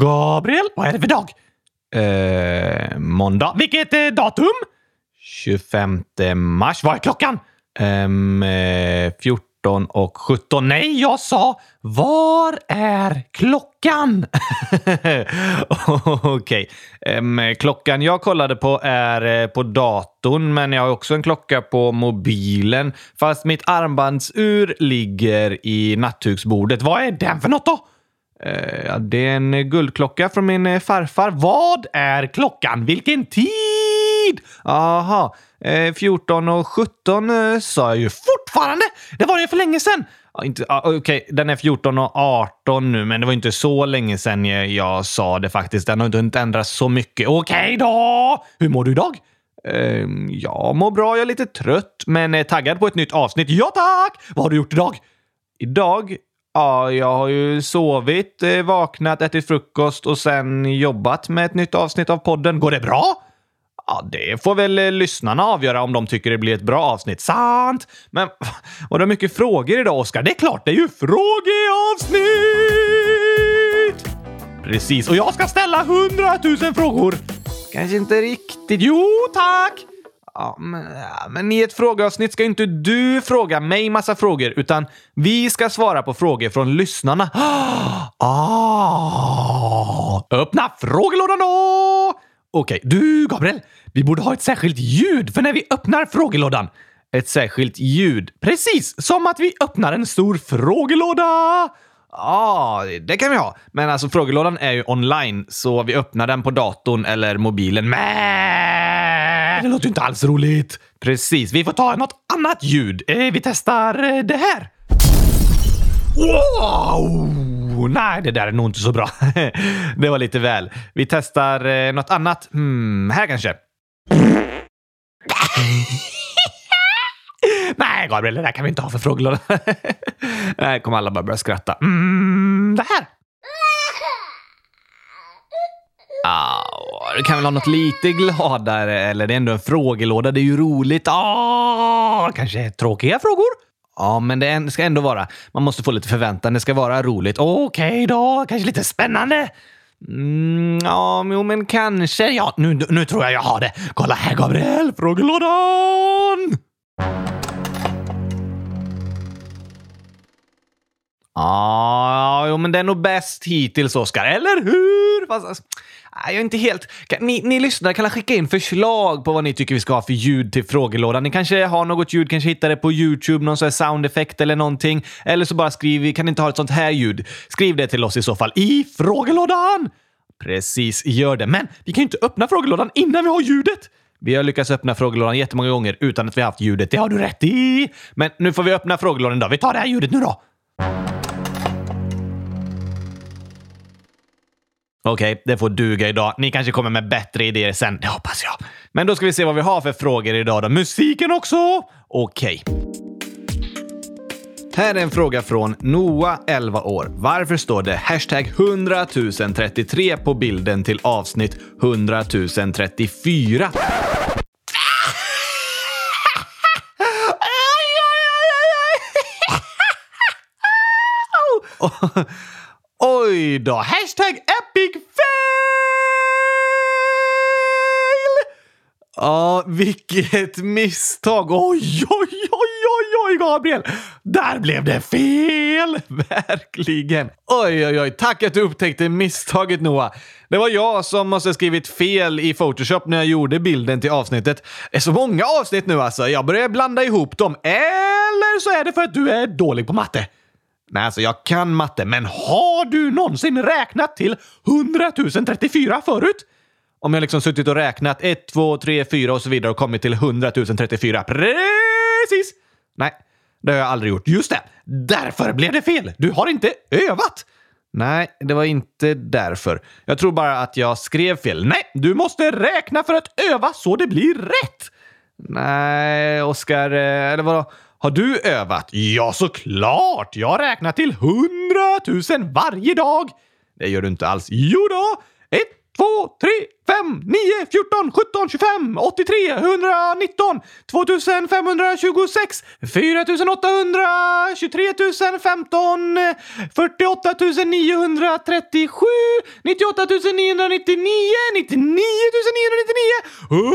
Gabriel, vad är det för dag? Eh, måndag. Vilket eh, datum? 25 mars. Vad är klockan? Ehm, eh, 14 och 17. Nej, jag sa var är klockan? Okej. Ehm, klockan jag kollade på är eh, på datorn, men jag har också en klocka på mobilen. Fast mitt armbandsur ligger i nattduksbordet. Vad är den för något då? Eh, ja, det är en eh, guldklocka från min eh, farfar. Vad är klockan? Vilken tid? Aha, eh, 14 och 17 eh, sa jag ju fortfarande. Det var det för länge sedan. Ja, inte, ah, Okej, okay, den är 14 och 18 nu, men det var inte så länge sedan jag, jag sa det faktiskt. Den har inte hunnit ändras så mycket. Okej okay då! Hur mår du idag? Uh, jag mår bra. Jag är lite trött, men är taggad på ett nytt avsnitt. Ja, tack! Vad har du gjort idag? Idag? Ja, jag har ju sovit, eh, vaknat, ätit frukost och sen jobbat med ett nytt avsnitt av podden. Går det bra? Ja, det får väl eh, lyssnarna avgöra om de tycker det blir ett bra avsnitt. Sant! Men var det mycket frågor idag, Oskar? Det är klart, det är ju frågeavsnitt! Precis, och jag ska ställa hundratusen frågor. Kanske inte riktigt. Jo, tack! Ja, men, ja, men i ett frågeavsnitt ska inte du fråga mig massa frågor, utan vi ska svara på frågor från lyssnarna. Ah, öppna frågelådan då! Okej, du Gabriel, vi borde ha ett särskilt ljud för när vi öppnar frågelådan. Ett särskilt ljud. Precis som att vi öppnar en stor frågelåda! Ja, det kan vi ha. Men alltså frågelådan är ju online, så vi öppnar den på datorn eller mobilen. Det låter ju inte alls roligt. Precis, vi får ta något annat ljud. Eh, vi testar eh, det här. Wow! Nej, det där är nog inte så bra. det var lite väl. Vi testar eh, något annat. Hmm, här kanske. Nej, Gabriel, det där kan vi inte ha för frågelåda. Nej, kommer alla bara börja skratta. Mm, det här. Ah, du kan väl ha något lite gladare, eller det är ändå en frågelåda. Det är ju roligt. Ah, kanske tråkiga frågor? Ja, men det ska ändå vara. Man måste få lite förväntan. Det ska vara roligt. Okej okay då, kanske lite spännande. Mm, ja, men kanske. Ja, nu, nu tror jag jag har det. Kolla här, Gabriel! Frågelådan! Ah, ja, jo, men det är nog bäst hittills, Oskar. Eller hur? Fast, alltså, jag är inte helt... Ni, ni lyssnare kan skicka in förslag på vad ni tycker vi ska ha för ljud till frågelådan. Ni kanske har något ljud, kanske hittar det på YouTube, någon sån här soundeffekt eller någonting. Eller så bara skriv, kan ni inte ha ett sånt här ljud? Skriv det till oss i så fall i frågelådan! Precis, gör det. Men vi kan ju inte öppna frågelådan innan vi har ljudet! Vi har lyckats öppna frågelådan jättemånga gånger utan att vi har haft ljudet. Det har du rätt i! Men nu får vi öppna frågelådan då. Vi tar det här ljudet nu då. Okej, okay, det får duga idag. Ni kanske kommer med bättre idéer sen. Det hoppas jag. Men då ska vi se vad vi har för frågor idag då. Musiken också? Okej. Okay. Här är en fråga från Noah, 11 år. Varför står det hashtag 100 033 på bilden till avsnitt 100 034? Oj då! Hashtag epic fail! Ja, vilket misstag! Oj, oj, oj, oj, oj, Gabriel! Där blev det fel! Verkligen! Oj, oj, oj. Tack att du upptäckte misstaget, Noah. Det var jag som måste ha skrivit fel i Photoshop när jag gjorde bilden till avsnittet. Det är så många avsnitt nu alltså. Jag börjar blanda ihop dem. Eller så är det för att du är dålig på matte. Nej, alltså jag kan matte, men har du någonsin räknat till 100 034 förut? Om jag liksom suttit och räknat 1, 2, 3, 4 och så vidare och kommit till 100 034. Precis! Nej, det har jag aldrig gjort. Just det! Därför blev det fel! Du har inte övat! Nej, det var inte därför. Jag tror bara att jag skrev fel. Nej, du måste räkna för att öva så det blir rätt! Nej, Oskar, eh, eller vadå? Har du övat? Ja, såklart! Jag räknar till hundratusen varje dag. Det gör du inte alls. Jo då! 1, 2, 3, 5, 9, 14, 17, 25, 83, 119, 2526, 4800, 23 015, 48 937, 98 999, 99 999, 100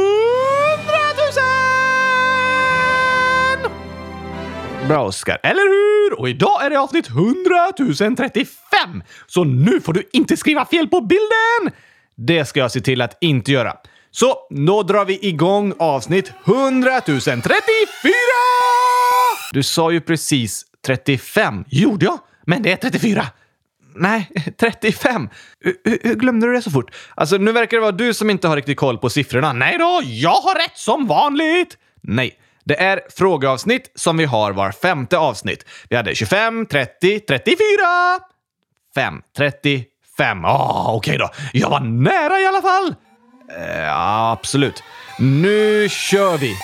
000! Bra Oskar, eller hur? Och idag är det avsnitt 100 035! Så nu får du inte skriva fel på bilden! Det ska jag se till att inte göra. Så då drar vi igång avsnitt 100 034! Du sa ju precis 35. Gjorde jag? Men det är 34. Nej, 35. Hur, hur glömde du det så fort? Alltså, nu verkar det vara du som inte har riktigt koll på siffrorna. Nej då, jag har rätt som vanligt! Nej, det är frågeavsnitt som vi har var femte avsnitt. Vi hade 25, 30, 34, 5, 35. Ah, Okej okay då, jag var nära i alla fall! Eh, absolut. Nu kör vi!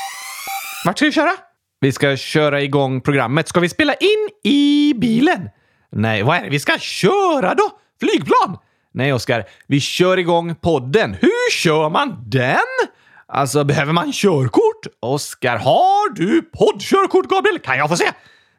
Vart ska vi köra? Vi ska köra igång programmet. Ska vi spela in i bilen? Nej, vad är det vi ska köra då? Flygplan? Nej, Oskar. Vi kör igång podden. Hur kör man den? Alltså, behöver man körkort? Oskar, har du poddkörkort, Gabriel? Kan jag få se?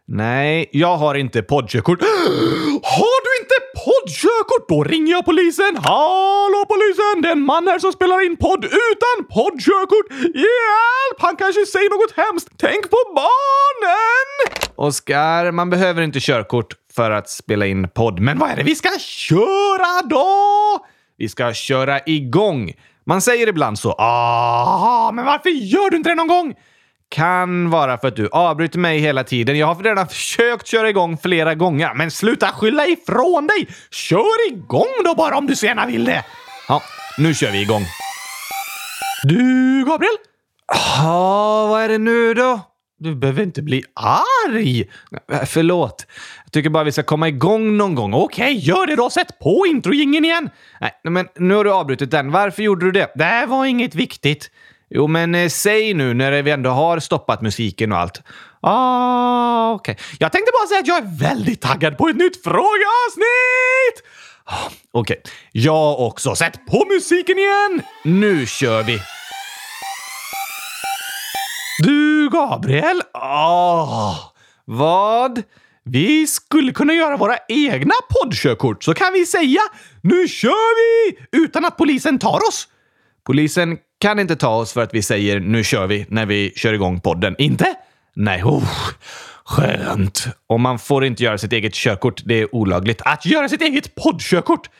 Nej, jag har inte poddkörkort. Har du inte poddkörkort? Då ringer jag polisen. Hallå polisen! Det är en man här som spelar in podd utan poddkörkort. Hjälp! Han kanske säger något hemskt. Tänk på barnen! Oskar, man behöver inte körkort för att spela in podd. Men vad är det vi ska köra då? Vi ska köra igång. Man säger ibland så. “Aha, men varför gör du inte det någon gång? Kan vara för att du avbryter mig hela tiden. Jag har redan försökt köra igång flera gånger. Men sluta skylla ifrån dig! Kör igång då bara om du så gärna vill det! Ja, nu kör vi igång. Du, Gabriel? Ja, vad är det nu då? Du behöver inte bli arg. Äh, förlåt. Jag tycker bara vi ska komma igång någon gång. Okej, gör det då. Sätt på introjingen igen. Nej, men nu har du avbrutit den. Varför gjorde du det? Det var inget viktigt. Jo, men eh, säg nu när vi ändå har stoppat musiken och allt. Ah, okej. Jag tänkte bara säga att jag är väldigt taggad på ett nytt frågeavsnitt! Ah, Okej, jag också. Sätt på musiken igen! Nu kör vi! Du, Gabriel? Oh, vad? Vi skulle kunna göra våra egna poddkörkort, så kan vi säga “Nu kör vi!” utan att polisen tar oss. Polisen kan inte ta oss för att vi säger “Nu kör vi” när vi kör igång podden. Inte? Nej, oh, skönt. Och man får inte göra sitt eget körkort. Det är olagligt. Att göra sitt eget poddkörkort?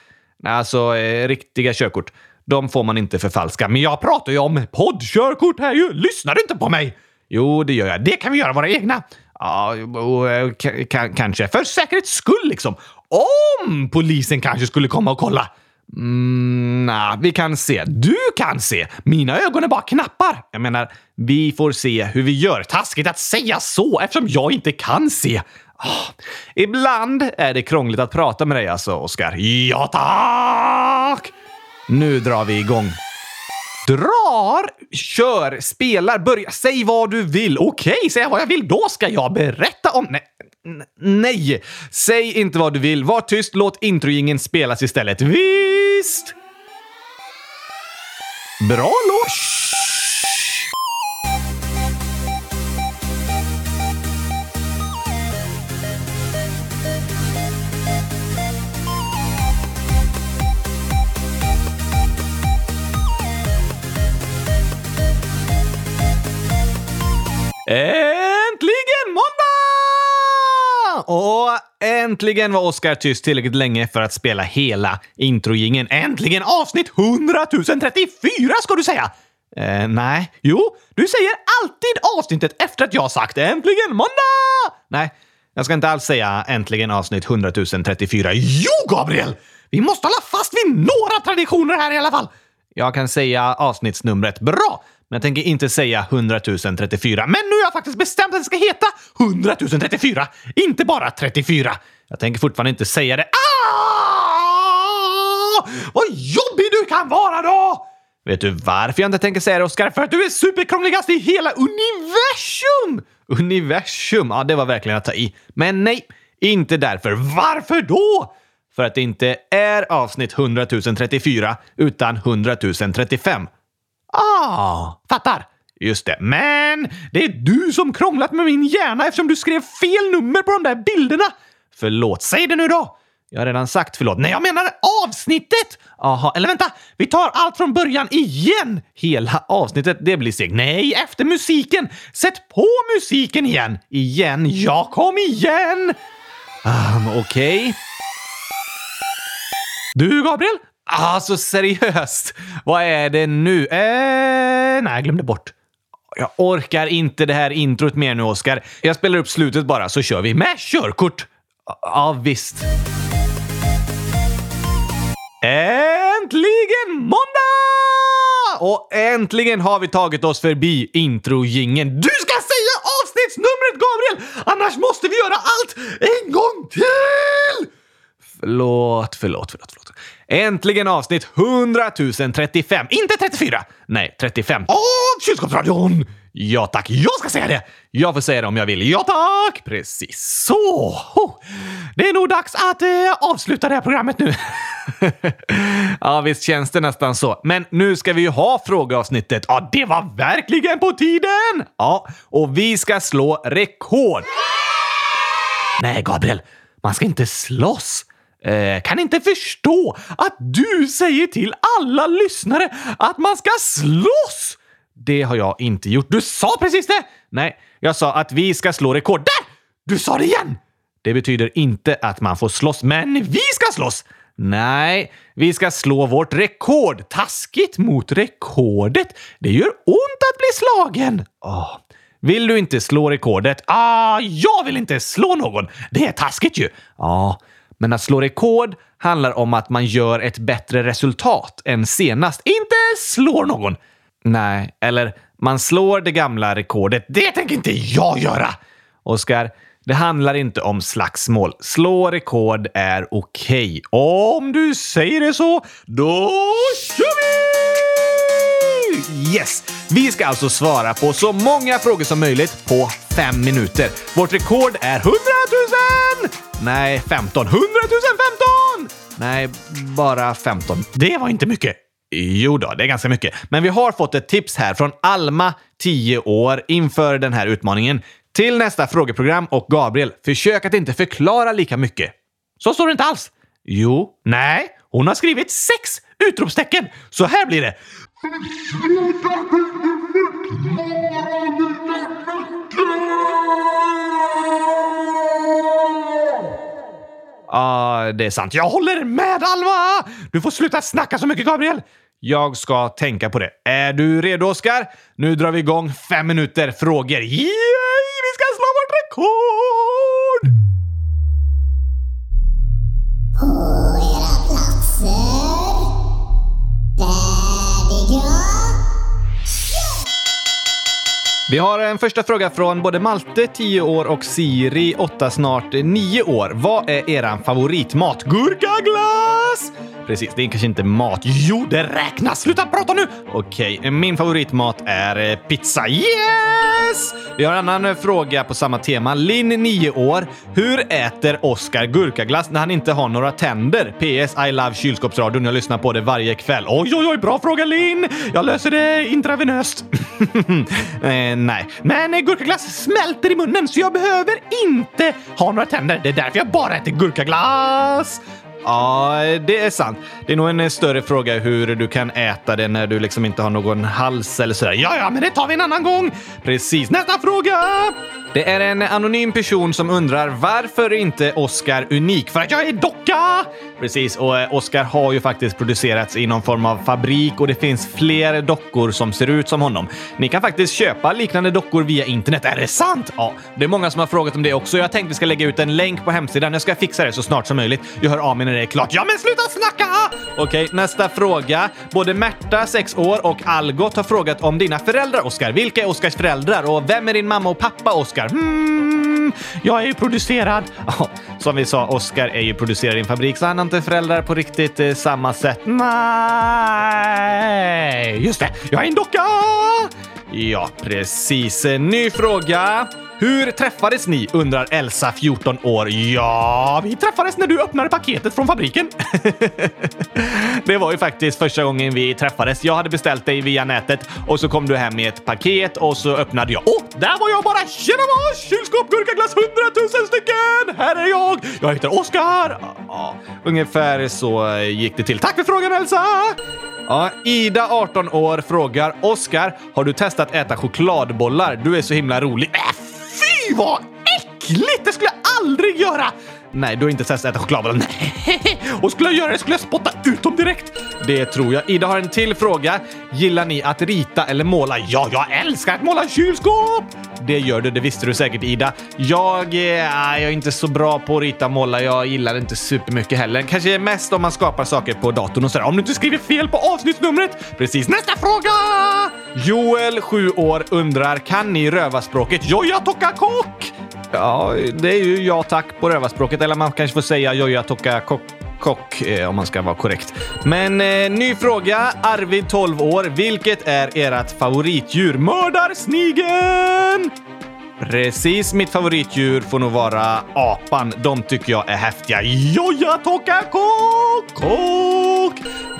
Alltså, eh, riktiga körkort. De får man inte förfalska. Men jag pratar ju om poddkörkort här ju. Lyssnar du inte på mig? Jo, det gör jag. Det kan vi göra våra egna. Ja, eh, kanske. För säkerhets skull liksom. Om polisen kanske skulle komma och kolla. Mm, nah, vi kan se. Du kan se. Mina ögon är bara knappar. Jag menar, vi får se hur vi gör. Taskigt att säga så eftersom jag inte kan se. Oh. ibland är det krångligt att prata med dig alltså, Oskar. Ja, tack! Nu drar vi igång. Drar, kör, spelar, börja. Säg vad du vill. Okej, säg vad jag vill. Då ska jag berätta om... Nej, nej. säg inte vad du vill. Var tyst, låt introjingen spelas istället. Visst! Bra låt. Äntligen måndag! Och äntligen var Oscar tyst tillräckligt länge för att spela hela introjingen. Äntligen avsnitt 100 034 ska du säga! Eh, nej. Jo, du säger alltid avsnittet efter att jag sagt äntligen måndag! Nej, jag ska inte alls säga äntligen avsnitt 100 034. Jo, Gabriel! Vi måste hålla fast vid några traditioner här i alla fall. Jag kan säga avsnittsnumret bra, men jag tänker inte säga 100 034. Men nu har jag faktiskt bestämt att det ska heta 100 034, inte bara 34. Jag tänker fortfarande inte säga det. Ah! Vad jobbig du kan vara då! Vet du varför jag inte tänker säga det, Oskar? För att du är superkrångligast i hela universum! Universum? Ja, det var verkligen att ta i. Men nej, inte därför. Varför då? för att det inte är avsnitt 100 034 utan 100 035. Ah, fattar! Just det. Men det är du som krånglat med min hjärna eftersom du skrev fel nummer på de där bilderna. Förlåt, säg det nu då! Jag har redan sagt förlåt. Nej, jag menar avsnittet! Aha, eller vänta, vi tar allt från början igen! Hela avsnittet, det blir segt. Nej, efter musiken! Sätt på musiken igen! Igen, ja, kom igen! Um, Okej. Okay. Du, Gabriel? Alltså seriöst, vad är det nu? Eh, nej, jag glömde bort. Jag orkar inte det här introt mer nu, Oskar. Jag spelar upp slutet bara, så kör vi med körkort. Ja, visst. Äntligen måndag! Och äntligen har vi tagit oss förbi introjingen. Du ska säga avsnittsnumret, Gabriel! Annars måste vi göra allt en gång till! Förlåt, förlåt, förlåt, förlåt. Äntligen avsnitt 100 035. Inte 34! Nej, 35. Av Kylskåpsradion! Ja tack, jag ska säga det! Jag får säga det om jag vill. Ja tack! Precis så! Det är nog dags att eh, avsluta det här programmet nu. ja, visst känns det nästan så. Men nu ska vi ju ha frågeavsnittet. Ja, det var verkligen på tiden! Ja, och vi ska slå rekord. Nej, Gabriel. Man ska inte slåss. Eh, kan inte förstå att du säger till alla lyssnare att man ska slåss! Det har jag inte gjort. Du sa precis det! Nej, jag sa att vi ska slå rekord. Där! Du sa det igen! Det betyder inte att man får slåss, men vi ska slåss! Nej, vi ska slå vårt rekord. Taskigt mot rekordet. Det gör ont att bli slagen. Oh. Vill du inte slå rekordet? Ah, jag vill inte slå någon. Det är taskigt ju. Ja, ah. Men att slå rekord handlar om att man gör ett bättre resultat än senast. Inte slår någon. Nej, eller man slår det gamla rekordet. Det tänker inte jag göra! Oskar, det handlar inte om slagsmål. Slå rekord är okej. Okay. Om du säger det så, då kör vi! Yes! Vi ska alltså svara på så många frågor som möjligt på fem minuter. Vårt rekord är 100 000! Nej, 15. 100 015! Nej, bara 15. Det var inte mycket. Jo då, det är ganska mycket. Men vi har fått ett tips här från Alma, 10 år, inför den här utmaningen. Till nästa frågeprogram och Gabriel, försök att inte förklara lika mycket. Så står det inte alls. Jo, nej, hon har skrivit sex utropstecken. Så här blir det. Ja, uh, det är sant. Jag håller med Alva! Du får sluta snacka så mycket, Gabriel. Jag ska tänka på det. Är du redo, Oskar? Nu drar vi igång fem minuter frågor. Yay! Vi ska slå vårt rekord! Vi har en första fråga från både Malte, 10 år, och Siri, 8, snart 9 år. Vad är eran favoritmat? Gurkaglass! Precis, det är kanske inte mat. Jo, det räknas! Sluta prata nu! Okej, min favoritmat är eh, pizza. Yes! Vi har en annan eh, fråga på samma tema. Linn, 9 år. Hur äter Oskar gurkaglass när han inte har några tänder? PS, I love kylskåpsradion. Jag lyssnar på det varje kväll. Oj, oj, oj, bra fråga Linn! Jag löser det intravenöst. Eh, Eh, nej, men eh, gurkaglass smälter i munnen så jag behöver inte ha några tänder. Det är därför jag bara äter gurkaglass. Ja, det är sant. Det är nog en eh, större fråga hur du kan äta det när du liksom inte har någon hals eller sådär. Ja, ja, men det tar vi en annan gång. Precis. Nästa fråga! Det är en anonym person som undrar varför inte Oscar unik? För att jag är docka! Precis, och eh, Oscar har ju faktiskt producerats i någon form av fabrik och det finns fler dockor som ser ut som honom. Ni kan faktiskt köpa liknande dockor via internet. Är det sant? Ja, det är många som har frågat om det också. Jag tänkte vi ska lägga ut en länk på hemsidan. Jag ska fixa det så snart som möjligt. Jag hör av mig när det är klart. Ja, men sluta snacka! Okej, okay, nästa fråga. Både Märta, 6 år, och Algot har frågat om dina föräldrar, Oskar. Vilka är Oskars föräldrar och vem är din mamma och pappa, Oskar? Hmm, jag är ju producerad. Oh, som vi sa, Oskar är ju producerad i en fabrik, så han har inte föräldrar på riktigt eh, samma sätt. Nej, just det. Jag är en docka! Ja, precis. Ny fråga. Hur träffades ni? undrar Elsa, 14 år. Ja, vi träffades när du öppnade paketet från fabriken. det var ju faktiskt första gången vi träffades. Jag hade beställt dig via nätet och så kom du hem med ett paket och så öppnade jag. Och där var jag bara! Tjena mors! Kylskåp, gurkaglass, hundratusen stycken! Här är jag! Jag heter Oskar! Ja, ungefär så gick det till. Tack för frågan Elsa! Ja, Ida, 18 år, frågar Oskar, har du testat äta chokladbollar? Du är så himla rolig. Äh, fy vad äckligt! Det skulle jag aldrig göra! Nej, du har inte testat att äta chokladbollar. Nej, och skulle jag göra det skulle jag spotta ut dem direkt. Det tror jag. Ida har en till fråga. Gillar ni att rita eller måla? Ja, jag älskar att måla kylskåp! Det gör du, det visste du säkert Ida. Jag, eh, jag är inte så bra på att rita och måla. Jag gillar det inte supermycket heller. Kanske mest om man skapar saker på datorn och sådär. Om du inte skriver fel på avsnittsnumret. Precis, nästa fråga! Joel, 7 år, undrar kan ni rövarspråket joja tokka kock? Ja, det är ju ja tack på rövarspråket. Eller man kanske får säga joja tokka kock kock eh, om man ska vara korrekt. Men eh, ny fråga. Arvid, 12 år. Vilket är ert favoritdjur? Mördarsnigeln! Precis, mitt favoritdjur får nog vara apan. De tycker jag är häftiga. Joja toka kok, kok!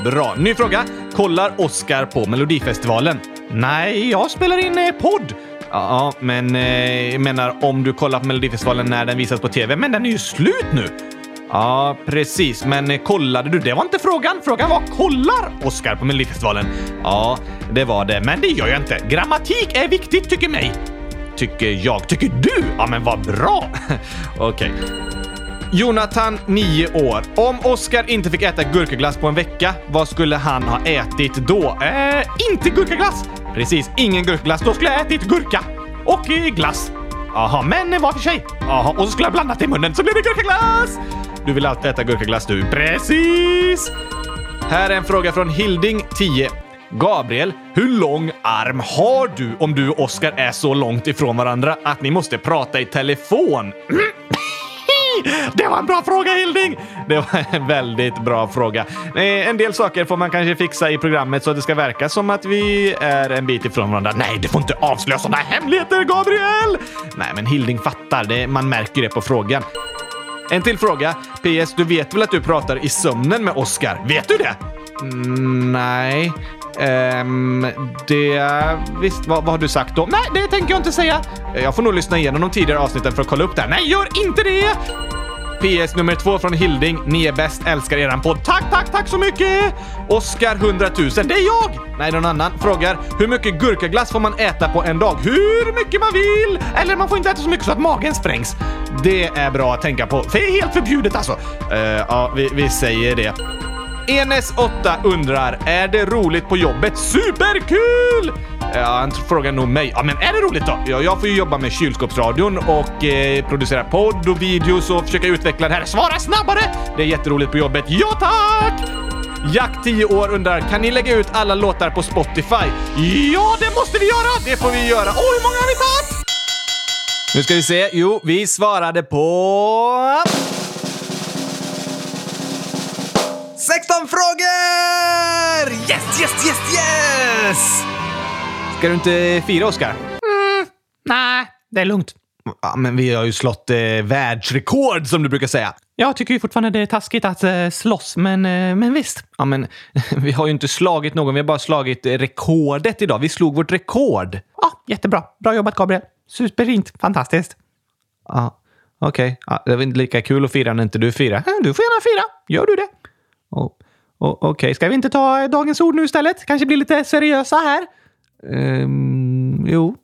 Bra. Ny fråga. Kollar Oscar på Melodifestivalen? Nej, jag spelar in eh, podd. Ja, men eh, jag menar om du kollar på Melodifestivalen när den visas på tv. Men den är ju slut nu! Ja, precis. Men eh, kollade du? Det var inte frågan. Frågan var kollar Oscar på Melodifestivalen? Ja, det var det. Men det gör jag inte. Grammatik är viktigt tycker mig. Tycker jag. Tycker du? Ja, men vad bra! Okej. Okay. Jonathan, 9 år. Om Oscar inte fick äta gurkaglass på en vecka, vad skulle han ha ätit då? Eh, inte gurkaglass! Precis, ingen gurkaglass. Då skulle jag ätit gurka. Och glass. Jaha, men var för sig. Jaha, och så skulle jag blandat i munnen så blev det gurkaglass! Du vill alltid äta gurkaglass du. Precis! Här är en fråga från Hilding, 10. Gabriel, hur lång arm har du om du och Oskar är så långt ifrån varandra att ni måste prata i telefon? Det var en bra fråga Hilding! Det var en väldigt bra fråga. Eh, en del saker får man kanske fixa i programmet så att det ska verka som att vi är en bit ifrån varandra. Nej, du får inte avslöja sådana hemligheter, Gabriel! Nej, men Hilding fattar. Det, man märker det på frågan. En till fråga. PS, du vet väl att du pratar i sömnen med Oscar? Vet du det? Mm, nej. Um, det... Visst, vad, vad, har du sagt då? Nej, det tänker jag inte säga. Eh, jag får nog lyssna igenom de tidigare avsnitten för att kolla upp det. Nej, gör inte det! PS nummer två från Hilding. Ni är bäst, älskar eran podd. Tack, tack, tack så mycket! Oskar 100 000. Det är jag! Nej, någon annan frågar. Hur mycket gurkaglass får man äta på en dag? Hur mycket man vill! Eller man får inte äta så mycket så att magen sprängs. Det är bra att tänka på. Det är helt förbjudet alltså. Uh, ja, vi, vi säger det. Enes8 undrar, är det roligt på jobbet? Superkul! Ja, han frågar nog mig. Ja, men är det roligt då? Ja, jag får ju jobba med kylskåpsradion och eh, producera podd och videos och försöka utveckla det här. Svara snabbare! Det är jätteroligt på jobbet. Ja, tack! Jack, 10 år, undrar kan ni lägga ut alla låtar på Spotify? Ja, det måste vi göra! Det får vi göra. Åh, hur många har vi tagit? Nu ska vi se. Jo, vi svarade på... 16 frågor! Yes, yes, yes, yes! Ska du inte fira, Oskar? Mm, nej, det är lugnt. Ja, men vi har ju slått eh, världsrekord, som du brukar säga. Jag tycker ju fortfarande det är taskigt att eh, slåss, men, eh, men visst. Ja, men vi har ju inte slagit någon, vi har bara slagit rekordet idag. Vi slog vårt rekord. Ja, jättebra. Bra jobbat, Gabriel. Superfint. Fantastiskt. Ja, okej. Okay. Ja, det var inte lika kul att fira när inte du firar. Du får gärna fira. Gör du det? Oh, oh, Okej, okay. ska vi inte ta dagens ord nu istället? Kanske bli lite seriösa här? Um, jo,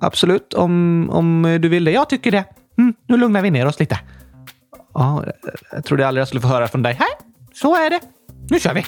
absolut. Om, om du vill det. Jag tycker det. Mm, nu lugnar vi ner oss lite. Ja, jag trodde aldrig jag skulle få höra från dig. Nej, så är det. Nu kör vi!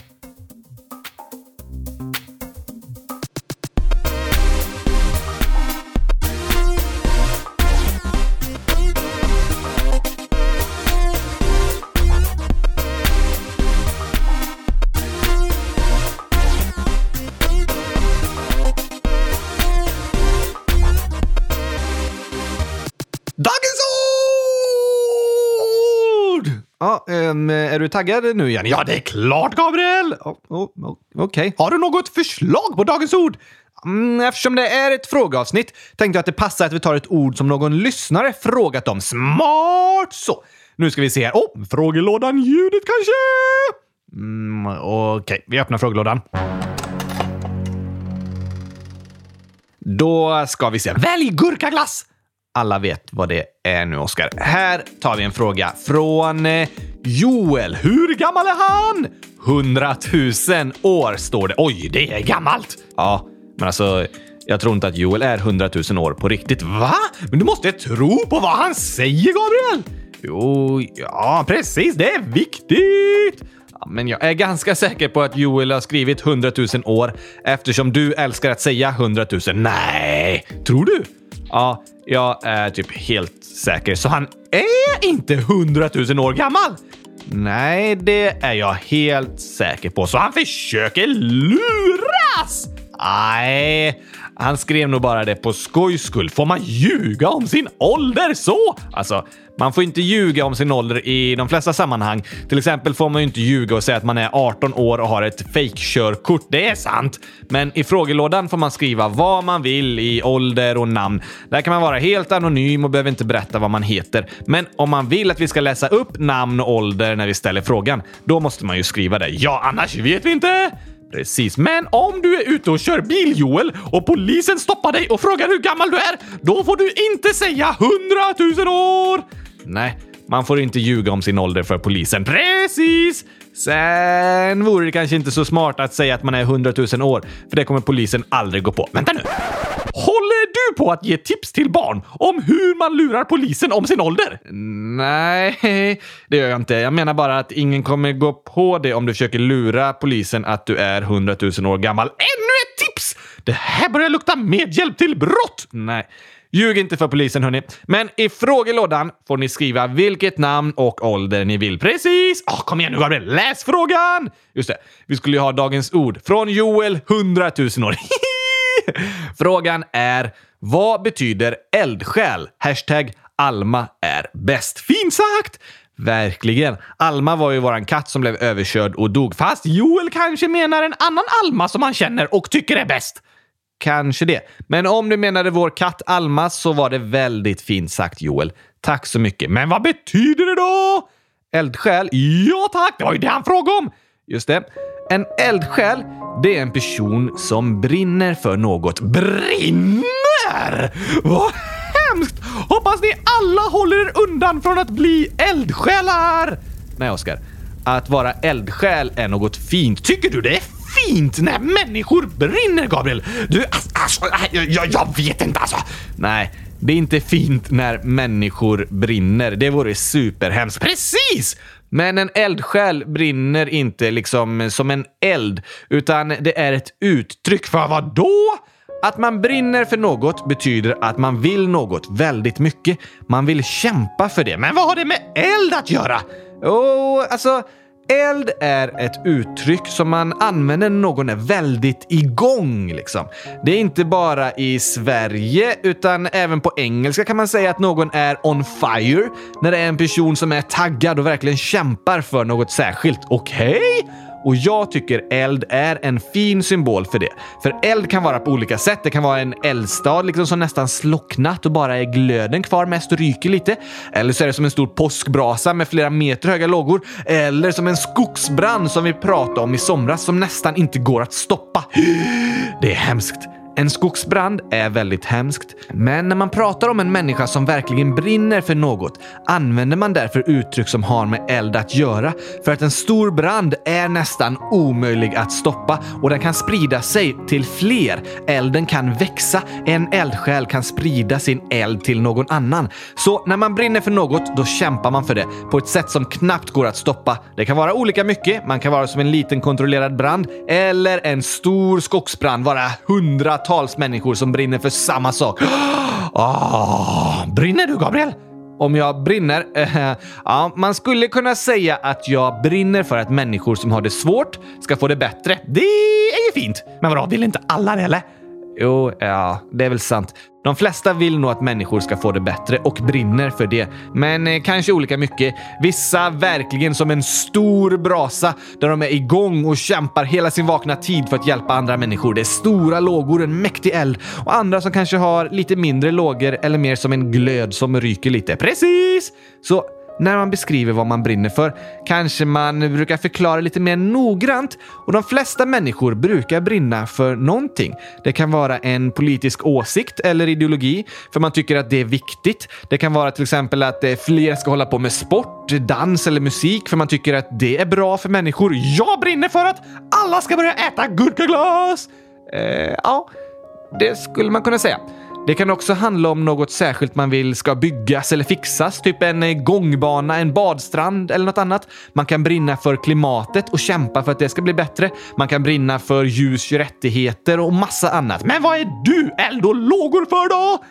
Ja, um, är du taggad nu igen? Ja, det är klart, Gabriel! Oh, oh, oh, Okej. Okay. Har du något förslag på dagens ord? Mm, eftersom det är ett frågeavsnitt tänkte jag att det passar att vi tar ett ord som någon lyssnare frågat om. Smart så! Nu ska vi se här. Oh, frågelådan-ljudet kanske? Mm, Okej, okay. vi öppnar frågelådan. Då ska vi se. Välj gurkaglass! Alla vet vad det är nu, Oskar. Här tar vi en fråga från eh, Joel. Hur gammal är han? 100 000 år står det. Oj, det är gammalt! Ja, men alltså, jag tror inte att Joel är 100 000 år på riktigt. Va? Men du måste tro på vad han säger, Gabriel! Jo, ja, precis. Det är viktigt! men jag är ganska säker på att Joel har skrivit 100 000 år eftersom du älskar att säga 100 000. Nej, tror du? Ja, jag är typ helt säker. Så han är inte hundratusen år gammal? Nej, det är jag helt säker på. Så han försöker luras! Nej, han skrev nog bara det på skojs skull. Får man ljuga om sin ålder så? Alltså, man får inte ljuga om sin ålder i de flesta sammanhang. Till exempel får man ju inte ljuga och säga att man är 18 år och har ett fejkkörkort. Det är sant. Men i frågelådan får man skriva vad man vill i ålder och namn. Där kan man vara helt anonym och behöver inte berätta vad man heter. Men om man vill att vi ska läsa upp namn och ålder när vi ställer frågan, då måste man ju skriva det. Ja, annars vet vi inte. Precis, men om du är ute och kör bil Joel och polisen stoppar dig och frågar hur gammal du är, då får du inte säga hundratusen år! Nej, man får inte ljuga om sin ålder för polisen. Precis! Sen vore det kanske inte så smart att säga att man är hundratusen år, för det kommer polisen aldrig gå på. Vänta nu! Håller du på att ge tips till barn om hur man lurar polisen om sin ålder? Nej, det gör jag inte. Jag menar bara att ingen kommer gå på det om du försöker lura polisen att du är hundratusen år gammal. Ännu ett tips! Det här börjar lukta medhjälp till brott! Nej. Ljug inte för polisen hörni. Men i frågelådan får ni skriva vilket namn och ålder ni vill. Precis! Oh, kom igen nu Gabriel, läs frågan! Just det, vi skulle ju ha dagens ord från Joel 100 000 år. Frågan är vad betyder eldsjäl? Hashtag Alma är bäst. Fint sagt! Verkligen. Alma var ju våran katt som blev överkörd och dog. Fast Joel kanske menar en annan Alma som han känner och tycker är bäst. Kanske det. Men om du menade vår katt Alma så var det väldigt fint sagt Joel. Tack så mycket. Men vad betyder det då? Eldsjäl? Ja tack, det var ju det han frågade om! Just det. En eldsjäl, det är en person som brinner för något. Brinner! Vad hemskt! Hoppas ni alla håller er undan från att bli eldsjälar! Nej, Oskar. Att vara eldsjäl är något fint. Tycker du det är fint när människor brinner, Gabriel? Du, alltså, alltså jag, jag vet inte alltså. Nej, det är inte fint när människor brinner. Det vore superhemskt. Precis! Men en eldsjäl brinner inte liksom som en eld, utan det är ett uttryck för vad då? Att man brinner för något betyder att man vill något väldigt mycket. Man vill kämpa för det. Men vad har det med eld att göra? Oh, alltså, Eld är ett uttryck som man använder när någon är väldigt igång. Liksom. Det är inte bara i Sverige, utan även på engelska kan man säga att någon är on fire när det är en person som är taggad och verkligen kämpar för något särskilt. Okej? Okay? Och jag tycker eld är en fin symbol för det. För eld kan vara på olika sätt. Det kan vara en eldstad liksom som nästan slocknat och bara är glöden kvar, mest ryker lite. Eller så är det som en stor påskbrasa med flera meter höga lågor. Eller som en skogsbrand som vi pratade om i somras som nästan inte går att stoppa. Det är hemskt. En skogsbrand är väldigt hemskt, men när man pratar om en människa som verkligen brinner för något använder man därför uttryck som har med eld att göra. För att en stor brand är nästan omöjlig att stoppa och den kan sprida sig till fler. Elden kan växa. En eldsjäl kan sprida sin eld till någon annan. Så när man brinner för något, då kämpar man för det på ett sätt som knappt går att stoppa. Det kan vara olika mycket. Man kan vara som en liten kontrollerad brand eller en stor skogsbrand, vara hundra hundratals människor som brinner för samma sak. Oh, brinner du, Gabriel? Om jag brinner? Eh, ja, man skulle kunna säga att jag brinner för att människor som har det svårt ska få det bättre. Det är ju fint. Men vadå, vill inte alla det eller? Jo, ja, det är väl sant. De flesta vill nog att människor ska få det bättre och brinner för det. Men eh, kanske olika mycket. Vissa verkligen som en stor brasa där de är igång och kämpar hela sin vakna tid för att hjälpa andra människor. Det är stora lågor, en mäktig eld och andra som kanske har lite mindre lågor eller mer som en glöd som ryker lite. Precis! Så när man beskriver vad man brinner för kanske man brukar förklara lite mer noggrant och de flesta människor brukar brinna för någonting. Det kan vara en politisk åsikt eller ideologi för man tycker att det är viktigt. Det kan vara till exempel att eh, fler ska hålla på med sport, dans eller musik för man tycker att det är bra för människor. Jag brinner för att alla ska börja äta gurkaglas! Eh, ja, det skulle man kunna säga. Det kan också handla om något särskilt man vill ska byggas eller fixas, typ en eh, gångbana, en badstrand eller något annat. Man kan brinna för klimatet och kämpa för att det ska bli bättre. Man kan brinna för djurs rättigheter och massa annat. Men vad är du eld och lågor för då?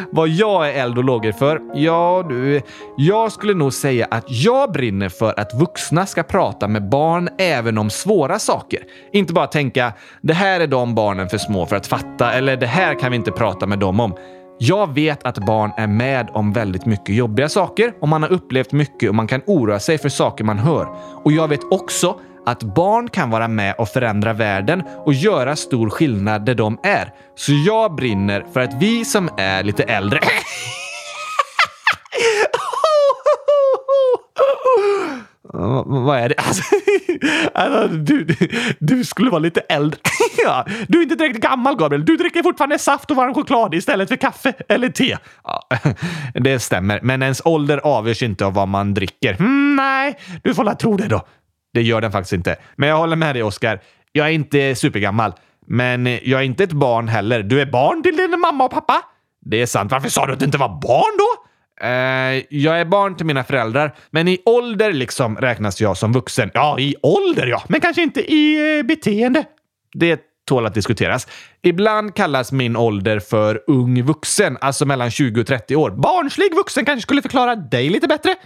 vad jag är eld och lågor för? Ja, du, jag skulle nog säga att jag brinner för att vuxna ska prata med barn även om svåra saker. Inte bara tänka det här är de barnen för små för att fatta eller det här kan vi inte prata med dem om. Jag vet att barn är med om väldigt mycket jobbiga saker och man har upplevt mycket och man kan oroa sig för saker man hör. Och jag vet också att barn kan vara med och förändra världen och göra stor skillnad där de är. Så jag brinner för att vi som är lite äldre vad är det? Alltså, alltså, du, du skulle vara lite äldre. ja, du är inte direkt gammal, Gabriel. Du dricker fortfarande saft och varm choklad istället för kaffe eller te. Ja, det stämmer, men ens ålder avgörs inte av vad man dricker. Mm, nej, du får väl tro det då. Det gör den faktiskt inte. Men jag håller med dig, Oskar. Jag är inte supergammal, men jag är inte ett barn heller. Du är barn till din mamma och pappa. Det är sant. Varför sa du att du inte var barn då? Eh, jag är barn till mina föräldrar, men i ålder liksom räknas jag som vuxen. Ja, i ålder ja, men kanske inte i eh, beteende. Det tål att diskuteras. Ibland kallas min ålder för ung vuxen, alltså mellan 20 och 30 år. Barnslig vuxen kanske skulle förklara dig lite bättre.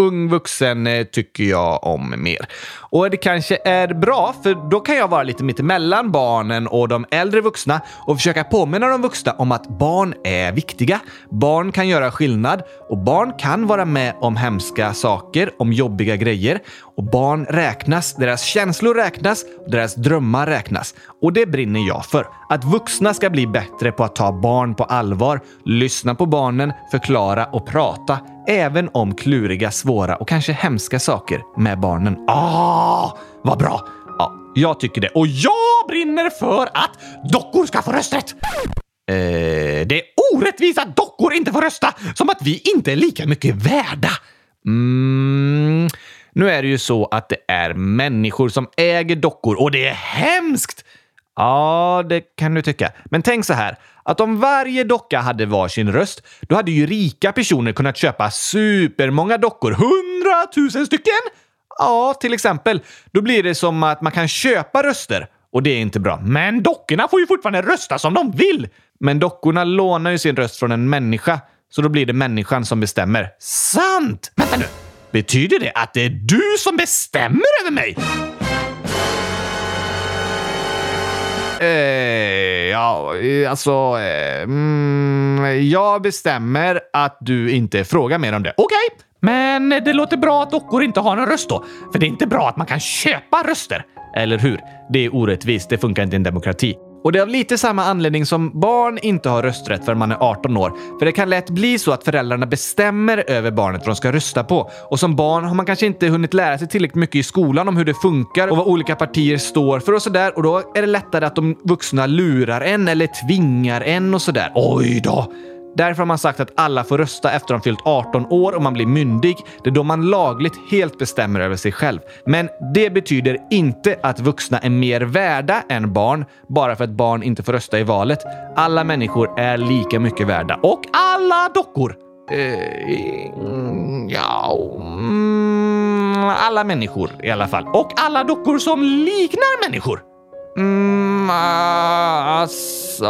Ung vuxen eh, tycker jag om mer. Och det kanske är bra, för då kan jag vara lite mittemellan barnen och de äldre vuxna och försöka påminna de vuxna om att barn är viktiga. Barn kan göra skillnad och barn kan vara med om hemska saker, om jobbiga grejer. Och barn räknas, deras känslor räknas, och deras drömmar räknas. Och det brinner jag för. Att vuxna ska bli bättre på att ta barn på allvar, lyssna på barnen, förklara och prata även om kluriga, svåra och kanske hemska saker med barnen. Ah, vad bra! Ja, jag tycker det. Och jag brinner för att dockor ska få rösträtt! Eh, det är orättvist att dockor inte får rösta, som att vi inte är lika mycket värda. Mm, nu är det ju så att det är människor som äger dockor och det är hemskt! Ja, det kan du tycka. Men tänk så här, att om varje docka hade varsin röst, då hade ju rika personer kunnat köpa supermånga dockor. Hundratusen stycken! Ja, till exempel. Då blir det som att man kan köpa röster. Och det är inte bra. Men dockorna får ju fortfarande rösta som de vill! Men dockorna lånar ju sin röst från en människa, så då blir det människan som bestämmer. Sant! Vänta nu! Betyder det att det är du som bestämmer över mig? Eh, ja, eh, alltså... Eh, mm, jag bestämmer att du inte frågar mer om det. Okej, okay. men det låter bra att dockor inte har någon röst då. För det är inte bra att man kan köpa röster. Eller hur? Det är orättvist. Det funkar inte i en demokrati. Och det är av lite samma anledning som barn inte har rösträtt förrän man är 18 år. För det kan lätt bli så att föräldrarna bestämmer över barnet vad de ska rösta på. Och som barn har man kanske inte hunnit lära sig tillräckligt mycket i skolan om hur det funkar och vad olika partier står för och sådär. Och då är det lättare att de vuxna lurar en eller tvingar en och sådär. Oj då! Därför har man sagt att alla får rösta efter de fyllt 18 år och man blir myndig. Det är då man lagligt helt bestämmer över sig själv. Men det betyder inte att vuxna är mer värda än barn bara för att barn inte får rösta i valet. Alla människor är lika mycket värda. Och alla dockor! Uh, ja... Mm, alla människor i alla fall. Och alla dockor som liknar människor. Mm, alltså,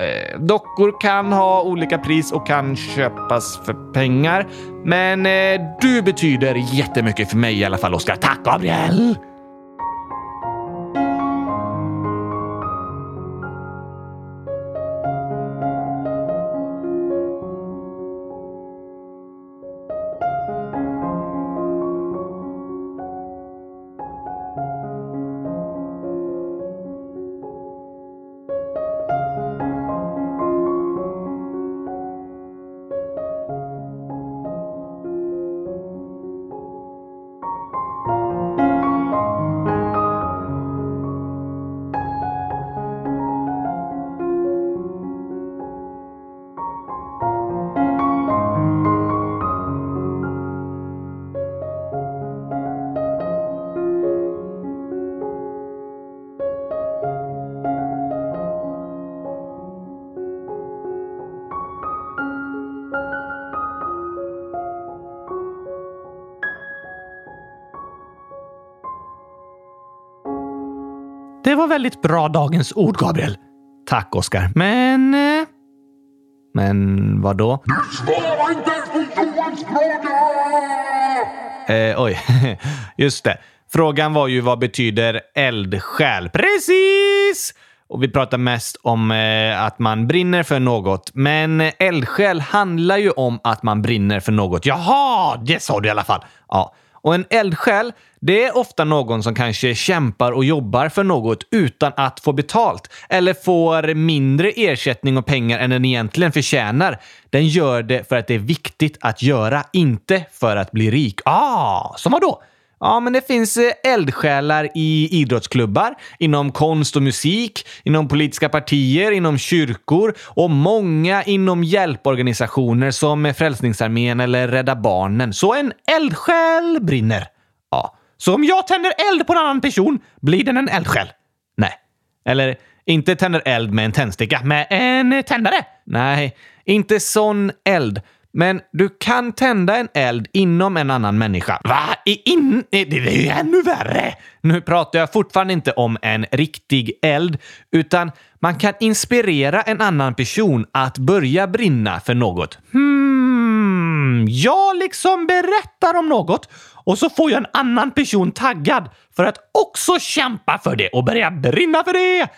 eh, dockor kan ha olika pris och kan köpas för pengar. Men eh, du betyder jättemycket för mig i alla fall, Oskar. Tack, Gabriel! Det var väldigt bra dagens ord, Gabriel. Tack, Oskar. Men... Eh... Men vad då? Du svarar inte på Johans fråga! Eh, oj, just det. Frågan var ju vad betyder eldsjäl? Precis! Och vi pratar mest om eh, att man brinner för något. Men eldsjäl handlar ju om att man brinner för något. Jaha, det sa du i alla fall. Ja. Och en eldsjäl, det är ofta någon som kanske kämpar och jobbar för något utan att få betalt. Eller får mindre ersättning och pengar än den egentligen förtjänar. Den gör det för att det är viktigt att göra, inte för att bli rik. Ah, som vadå? Ja, men det finns eh, eldsjälar i idrottsklubbar, inom konst och musik, inom politiska partier, inom kyrkor och många inom hjälporganisationer som Frälsningsarmén eller Rädda Barnen. Så en eldsjäl brinner. Ja, så om jag tänder eld på en annan person, blir den en eldsjäl? Nej. Eller inte tänder eld med en tändsticka, med en tändare? Nej, inte sån eld. Men du kan tända en eld inom en annan människa. Va? I in... Det är ju ännu värre! Nu pratar jag fortfarande inte om en riktig eld, utan man kan inspirera en annan person att börja brinna för något. Hmm, jag liksom berättar om något och så får jag en annan person taggad för att också kämpa för det och börja brinna för det.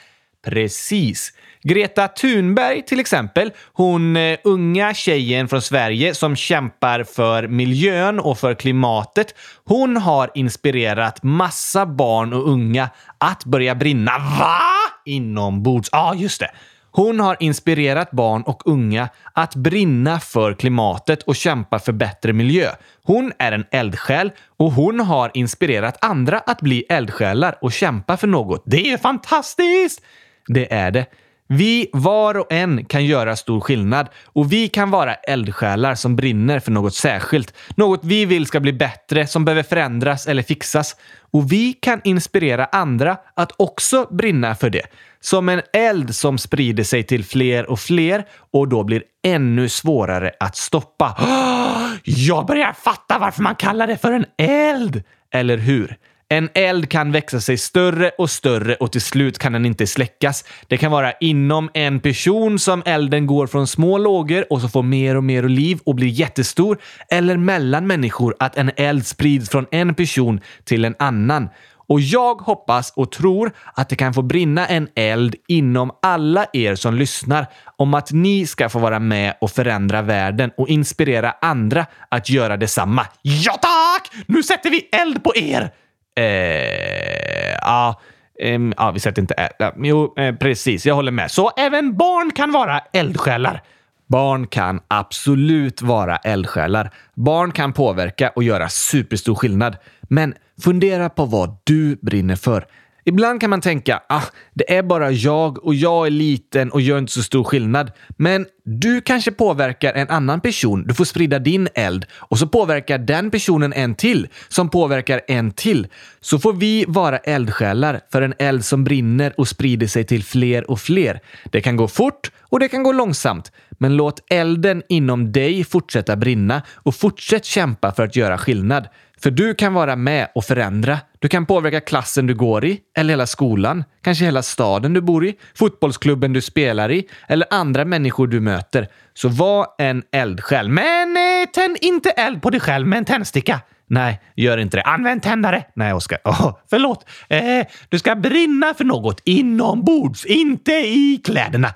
Precis. Greta Thunberg till exempel, hon eh, unga tjejen från Sverige som kämpar för miljön och för klimatet. Hon har inspirerat massa barn och unga att börja brinna. Va? Inombords. Ja, ah, just det. Hon har inspirerat barn och unga att brinna för klimatet och kämpa för bättre miljö. Hon är en eldsjäl och hon har inspirerat andra att bli eldsjälar och kämpa för något. Det är fantastiskt! Det är det. Vi var och en kan göra stor skillnad och vi kan vara eldsjälar som brinner för något särskilt. Något vi vill ska bli bättre, som behöver förändras eller fixas. Och vi kan inspirera andra att också brinna för det. Som en eld som sprider sig till fler och fler och då blir ännu svårare att stoppa. Jag börjar fatta varför man kallar det för en eld! Eller hur? En eld kan växa sig större och större och till slut kan den inte släckas. Det kan vara inom en person som elden går från små lågor och så får mer och mer liv och blir jättestor. Eller mellan människor att en eld sprids från en person till en annan. Och jag hoppas och tror att det kan få brinna en eld inom alla er som lyssnar om att ni ska få vara med och förändra världen och inspirera andra att göra detsamma. Ja tack! Nu sätter vi eld på er! Eh, ja, eh, ah, vi sätter inte ä. Jo, eh, precis. Jag håller med. Så även barn kan vara eldsjälar. Barn kan absolut vara eldsjälar. Barn kan påverka och göra superstor skillnad. Men fundera på vad du brinner för. Ibland kan man tänka ah, det är bara jag och jag är liten och gör inte så stor skillnad. Men du kanske påverkar en annan person. Du får sprida din eld och så påverkar den personen en till som påverkar en till. Så får vi vara eldsjälar för en eld som brinner och sprider sig till fler och fler. Det kan gå fort och det kan gå långsamt. Men låt elden inom dig fortsätta brinna och fortsätt kämpa för att göra skillnad. För du kan vara med och förändra. Du kan påverka klassen du går i, eller hela skolan, kanske hela staden du bor i, fotbollsklubben du spelar i eller andra människor du möter. Så var en eldsjäl. Men eh, tänd inte eld på dig själv med en tändsticka. Nej, gör inte det. Använd tändare. Nej, Oskar. Oh, förlåt. Eh, du ska brinna för något inombords, inte i kläderna.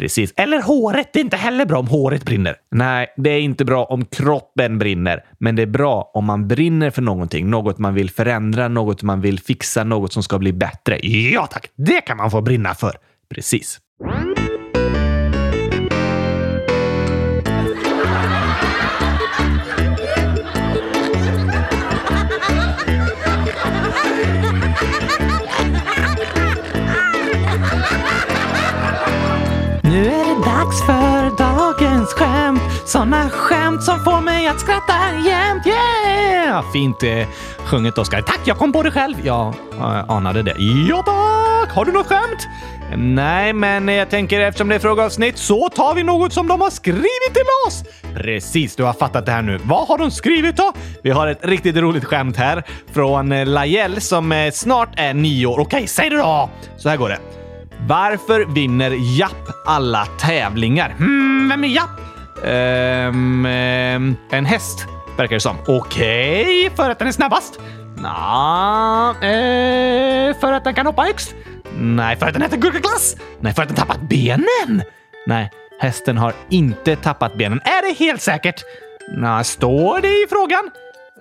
Precis. Eller håret. Det är inte heller bra om håret brinner. Nej, det är inte bra om kroppen brinner. Men det är bra om man brinner för någonting. Något man vill förändra, något man vill fixa, något som ska bli bättre. Ja tack, det kan man få brinna för. Precis. Såna skämt som får mig att skratta jämt. Yeah! Fint eh, sjunget, Oskar. Tack, jag kom på det själv. Jag eh, anade det. Ja, tack! Har du något skämt? Nej, men jag tänker eftersom det är frågeavsnitt så tar vi något som de har skrivit till oss. Precis, du har fattat det här nu. Vad har de skrivit då? Vi har ett riktigt roligt skämt här från eh, Lajell som eh, snart är nio år. Okej, säg det då! Så här går det. Varför vinner Japp alla tävlingar? Hmm, vem är Japp? Ehm, um, en häst, verkar det som. Okej, för att den är snabbast? Nja, eh, för att den kan hoppa högst? Nej, för att den äter gurkaglass? Nej, för att den tappat benen? Nej, hästen har inte tappat benen. Är det helt säkert? Nej, står det i frågan?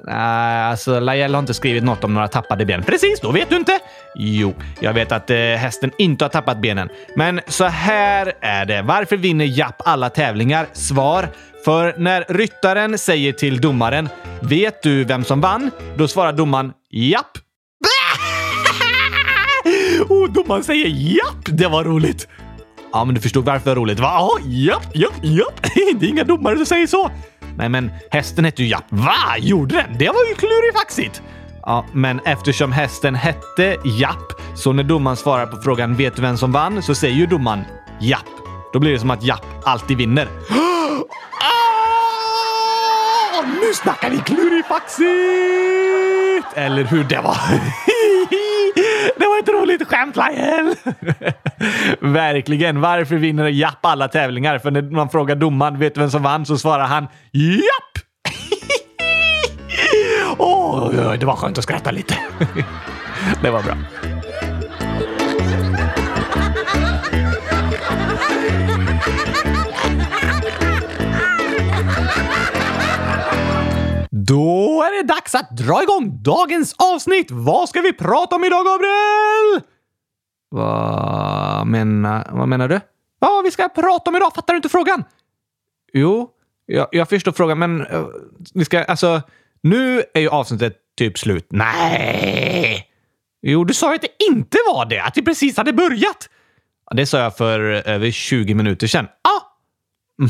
Nej, alltså Lajell har inte skrivit något om några tappade ben. Precis, då vet du inte. Jo, jag vet att eh, hästen inte har tappat benen. Men så här är det. Varför vinner Japp alla tävlingar? Svar. För när ryttaren säger till domaren “Vet du vem som vann?” Då svarar domaren “Japp”. Och domaren säger “Japp”. Det var roligt. Ja, men du förstod varför det var roligt, va? Ja, japp, japp, japp. Det är inga domare som säger så. Nej, men hästen hette ju Japp. Va? Gjorde den? Det var ju klurifaxigt. Ja, men eftersom hästen hette Japp, så när domaren svarar på frågan “Vet du vem som vann?” så säger ju domaren Japp. Då blir det som att Japp alltid vinner. Ah! Nu snackar vi klurifaxigt! Eller hur? Det var... Ett roligt skämt, Lyle! Verkligen. Varför vinner Japp alla tävlingar? För när man frågar domaren vet du vem som vann så svarar han Japp! Åh, oh, det var skönt att skratta lite. det var bra. Då är det dags att dra igång dagens avsnitt! Vad ska vi prata om idag, Gabriel? Vad menar, vad menar du? Ja, vi ska prata om idag. Fattar du inte frågan? Jo, jag, jag förstår frågan, men uh, vi ska alltså... Nu är ju avsnittet typ slut. Nej! Jo, du sa ju att det inte var det. Att det precis hade börjat. Ja, det sa jag för över 20 minuter sedan. Ah!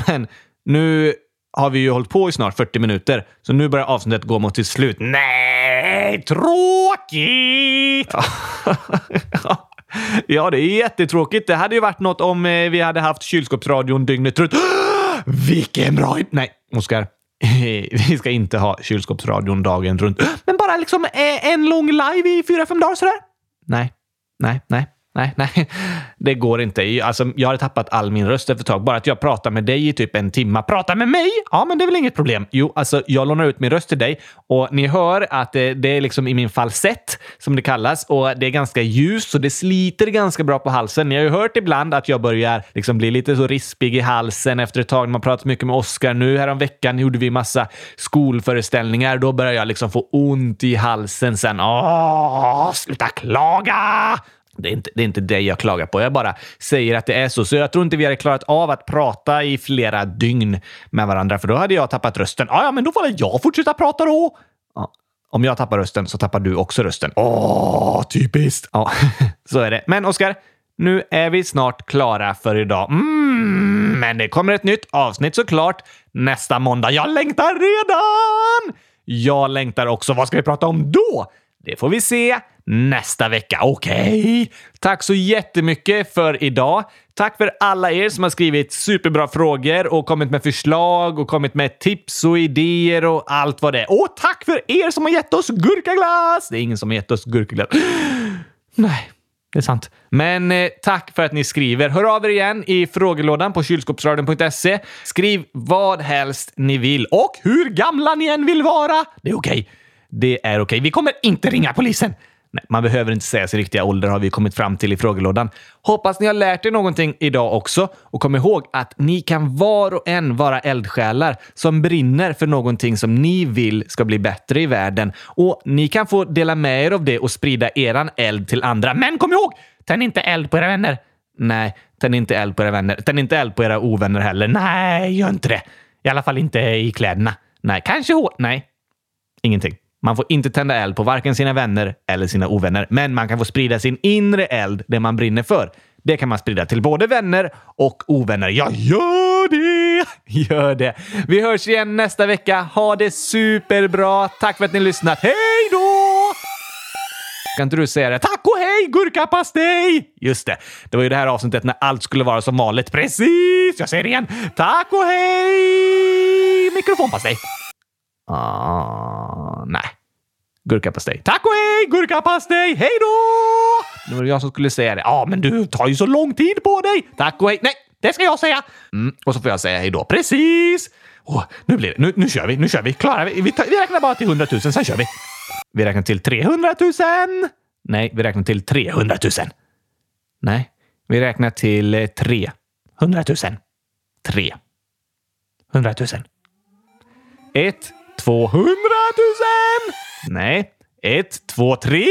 men nu har vi ju hållit på i snart 40 minuter, så nu börjar avsnittet gå mot sitt slut. Nej, tråkigt! ja, det är jättetråkigt. Det hade ju varit något om eh, vi hade haft kylskåpsradion dygnet runt. Vilken bra... Nej, Oskar. vi ska inte ha kylskåpsradion dagen runt. Men bara liksom eh, en lång live i fyra, fem dagar sådär? Nej, nej, nej. Nej, nej, det går inte. Alltså, jag hade tappat all min röst efter ett tag. Bara att jag pratar med dig i typ en timme. Prata med mig? Ja, men det är väl inget problem. Jo, alltså jag lånar ut min röst till dig och ni hör att det, det är liksom i min falsett som det kallas och det är ganska ljust så det sliter ganska bra på halsen. Ni har ju hört ibland att jag börjar liksom bli lite så rispig i halsen efter ett tag. Man pratat mycket med Oskar. Nu Häromveckan gjorde vi massa skolföreställningar. Då börjar jag liksom få ont i halsen sen. Åh, sluta klaga! Det är, inte, det är inte det jag klagar på. Jag bara säger att det är så. Så jag tror inte vi hade klarat av att prata i flera dygn med varandra, för då hade jag tappat rösten. Ja, ja, men då får väl jag fortsätta prata då. Ja. Om jag tappar rösten så tappar du också rösten. Åh, typiskt! Ja, så är det. Men Oskar, nu är vi snart klara för idag. Mm, men det kommer ett nytt avsnitt såklart nästa måndag. Jag längtar redan! Jag längtar också. Vad ska vi prata om då? Det får vi se nästa vecka. Okej? Okay. Tack så jättemycket för idag. Tack för alla er som har skrivit superbra frågor och kommit med förslag och kommit med tips och idéer och allt vad det är. Och tack för er som har gett oss gurkaglass! Det är ingen som har gett oss gurkaglass. Nej, det är sant. Men eh, tack för att ni skriver. Hör av er igen i frågelådan på kylskåpsradion.se. Skriv vad helst ni vill och hur gamla ni än vill vara. Det är okej. Okay. Det är okej. Okay. Vi kommer inte ringa polisen. Nej, man behöver inte säga sin riktiga ålder har vi kommit fram till i frågelådan. Hoppas ni har lärt er någonting idag också och kom ihåg att ni kan var och en vara eldsjälar som brinner för någonting som ni vill ska bli bättre i världen och ni kan få dela med er av det och sprida eran eld till andra. Men kom ihåg! Tänd inte eld på era vänner. Nej, tänd inte eld på era vänner. Tänd inte eld på era ovänner heller. Nej, gör inte det. I alla fall inte i kläderna. Nej, kanske hår. Nej, ingenting. Man får inte tända eld på varken sina vänner eller sina ovänner, men man kan få sprida sin inre eld, det man brinner för. Det kan man sprida till både vänner och ovänner. Ja, gör det! Gör det! Vi hörs igen nästa vecka. Ha det superbra. Tack för att ni lyssnat. Hej då! Kan inte du säga det? Tack och hej! hej gurkapastej! Just det, det var ju det här avsnittet när allt skulle vara som vanligt. Precis! Jag säger det igen. Tack och hej! Mikrofonpastej. Ah, nej. Gurkapastej. Tack och hej! Gurkapastej! Hej då! Det var jag som skulle säga det. Ja, ah, men du tar ju så lång tid på dig. Tack och hej. Nej, det ska jag säga. Mm, och så får jag säga hej då. Precis! Oh, nu blir det. Nu, nu kör vi. Nu kör vi. Klarar vi? Vi, tar, vi räknar bara till 100 000, sen kör vi. Vi räknar till 300 000. Nej, vi räknar till 300 000. Nej, vi räknar till eh, 300 000. 3. 100 000. 1, 200 000. Nej, 1, 2, 300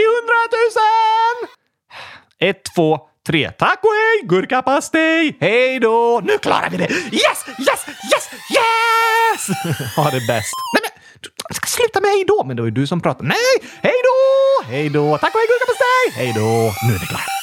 000. 1, 2, 3. Tack och hej, gurkapastej! Hej då! Nu klarar vi det! Yes, yes, yes, yes! Ha det bäst. Nej, men du ska sluta med hej då! Men det var ju du som pratade. Nej, hej då! Hej då! Tack och hej, gurkapastej! Hej då! Nu är vi klara.